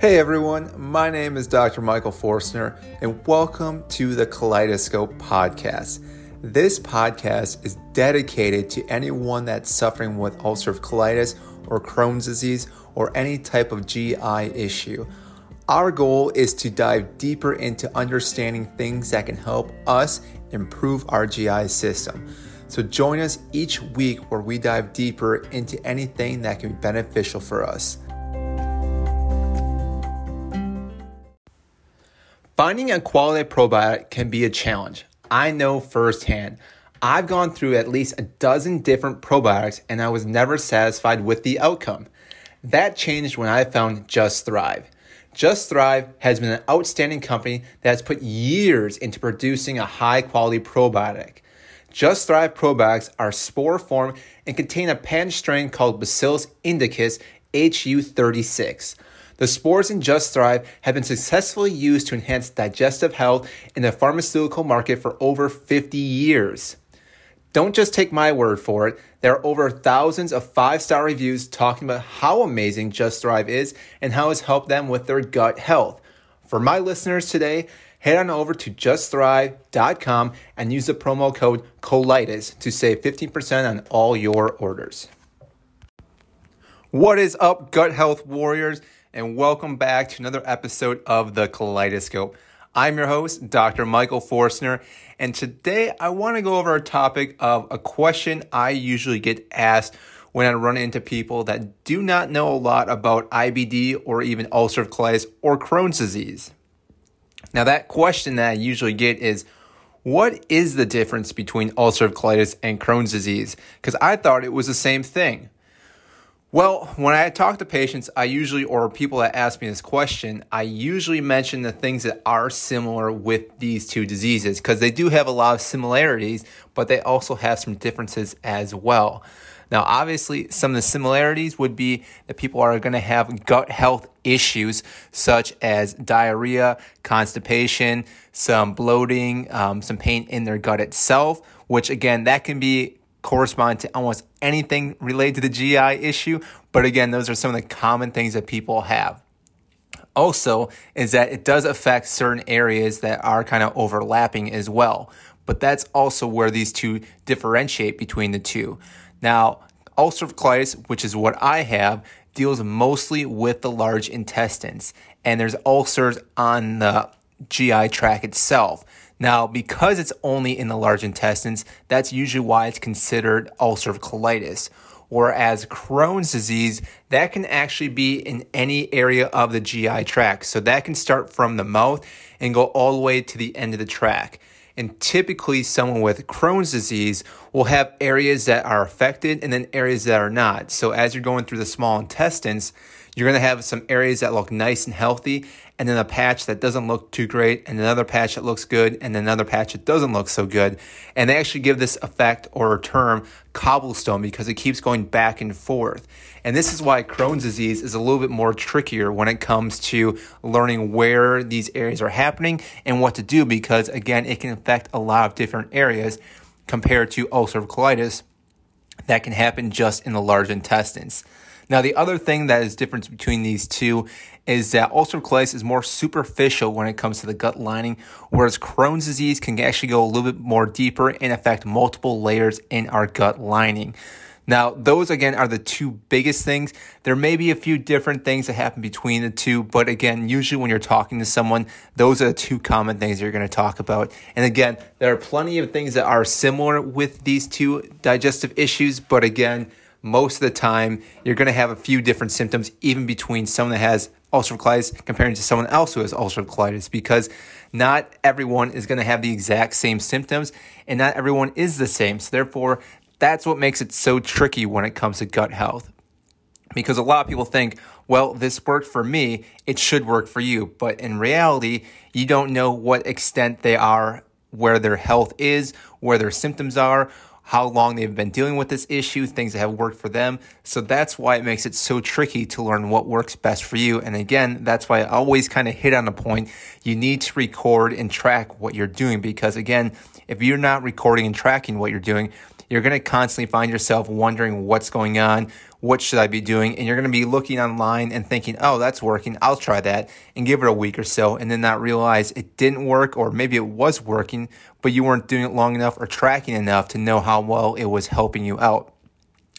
Hey everyone, my name is Dr. Michael Forstner, and welcome to the Kaleidoscope Podcast. This podcast is dedicated to anyone that's suffering with ulcerative colitis or Crohn's disease or any type of GI issue. Our goal is to dive deeper into understanding things that can help us improve our GI system. So join us each week where we dive deeper into anything that can be beneficial for us. Finding a quality probiotic can be a challenge. I know firsthand. I've gone through at least a dozen different probiotics and I was never satisfied with the outcome. That changed when I found Just Thrive. Just Thrive has been an outstanding company that has put years into producing a high quality probiotic. Just Thrive probiotics are spore form and contain a patent strain called Bacillus indicus HU36. The spores in Just Thrive have been successfully used to enhance digestive health in the pharmaceutical market for over 50 years. Don't just take my word for it. There are over thousands of five star reviews talking about how amazing Just Thrive is and how it's helped them with their gut health. For my listeners today, head on over to justthrive.com and use the promo code COLITIS to save 15% on all your orders. What is up, gut health warriors? And welcome back to another episode of the Kaleidoscope. I'm your host, Dr. Michael Forstner, and today I want to go over a topic of a question I usually get asked when I run into people that do not know a lot about IBD or even ulcerative colitis or Crohn's disease. Now, that question that I usually get is, what is the difference between ulcerative colitis and Crohn's disease? Because I thought it was the same thing. Well, when I talk to patients, I usually, or people that ask me this question, I usually mention the things that are similar with these two diseases because they do have a lot of similarities, but they also have some differences as well. Now, obviously, some of the similarities would be that people are going to have gut health issues such as diarrhea, constipation, some bloating, um, some pain in their gut itself, which again, that can be correspond to almost anything related to the GI issue. But again, those are some of the common things that people have. Also, is that it does affect certain areas that are kind of overlapping as well. But that's also where these two differentiate between the two. Now, ulcerative colitis, which is what I have, deals mostly with the large intestines, and there's ulcers on the GI tract itself. Now, because it's only in the large intestines, that's usually why it's considered ulcerative colitis. Whereas Crohn's disease, that can actually be in any area of the GI tract. So that can start from the mouth and go all the way to the end of the tract. And typically, someone with Crohn's disease will have areas that are affected and then areas that are not. So, as you're going through the small intestines, you're going to have some areas that look nice and healthy, and then a patch that doesn't look too great, and another patch that looks good, and another patch that doesn't look so good. And they actually give this effect or term cobblestone because it keeps going back and forth. And this is why Crohn's disease is a little bit more trickier when it comes to learning where these areas are happening and what to do because, again, it can affect a lot of different areas compared to ulcerative colitis that can happen just in the large intestines. Now, the other thing that is difference between these two is that ulcerative colitis is more superficial when it comes to the gut lining, whereas Crohn's disease can actually go a little bit more deeper and affect multiple layers in our gut lining. Now, those again are the two biggest things. There may be a few different things that happen between the two, but again, usually when you're talking to someone, those are the two common things you're going to talk about. And again, there are plenty of things that are similar with these two digestive issues, but again, most of the time you're going to have a few different symptoms even between someone that has ulcerative colitis comparing to someone else who has ulcerative colitis because not everyone is going to have the exact same symptoms and not everyone is the same. So therefore, that's what makes it so tricky when it comes to gut health. Because a lot of people think, well, this worked for me, it should work for you. But in reality, you don't know what extent they are, where their health is, where their symptoms are, how long they've been dealing with this issue, things that have worked for them. So that's why it makes it so tricky to learn what works best for you. And again, that's why I always kind of hit on the point. You need to record and track what you're doing because again, if you're not recording and tracking what you're doing, you're going to constantly find yourself wondering what's going on, what should I be doing, and you're going to be looking online and thinking, oh, that's working, I'll try that, and give it a week or so, and then not realize it didn't work, or maybe it was working, but you weren't doing it long enough or tracking enough to know how well it was helping you out.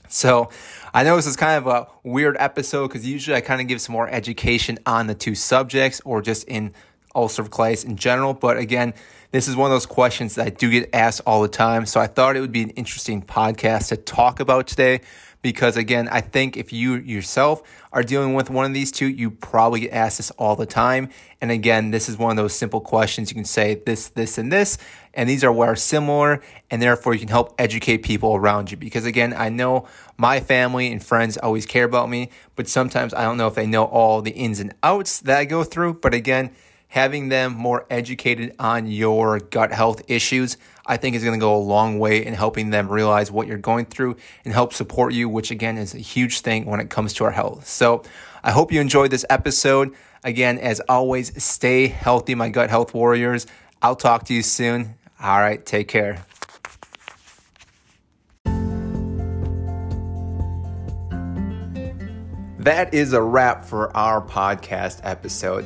So I know this is kind of a weird episode because usually I kind of give some more education on the two subjects or just in ulcerative colitis in general. But again, this is one of those questions that I do get asked all the time. So I thought it would be an interesting podcast to talk about today because again, I think if you yourself are dealing with one of these two, you probably get asked this all the time. And again, this is one of those simple questions. You can say this, this, and this, and these are what are similar, and therefore you can help educate people around you. Because again, I know my family and friends always care about me, but sometimes I don't know if they know all the ins and outs that I go through. But again, having them more educated on your gut health issues, I think is going to go a long way in helping them realize what you're going through and help support you, which again is a huge thing when it comes to our health. So I hope you enjoyed this episode. Again, as always, stay healthy, my gut health warriors. I'll talk to you soon. All right, take care. That is a wrap for our podcast episode.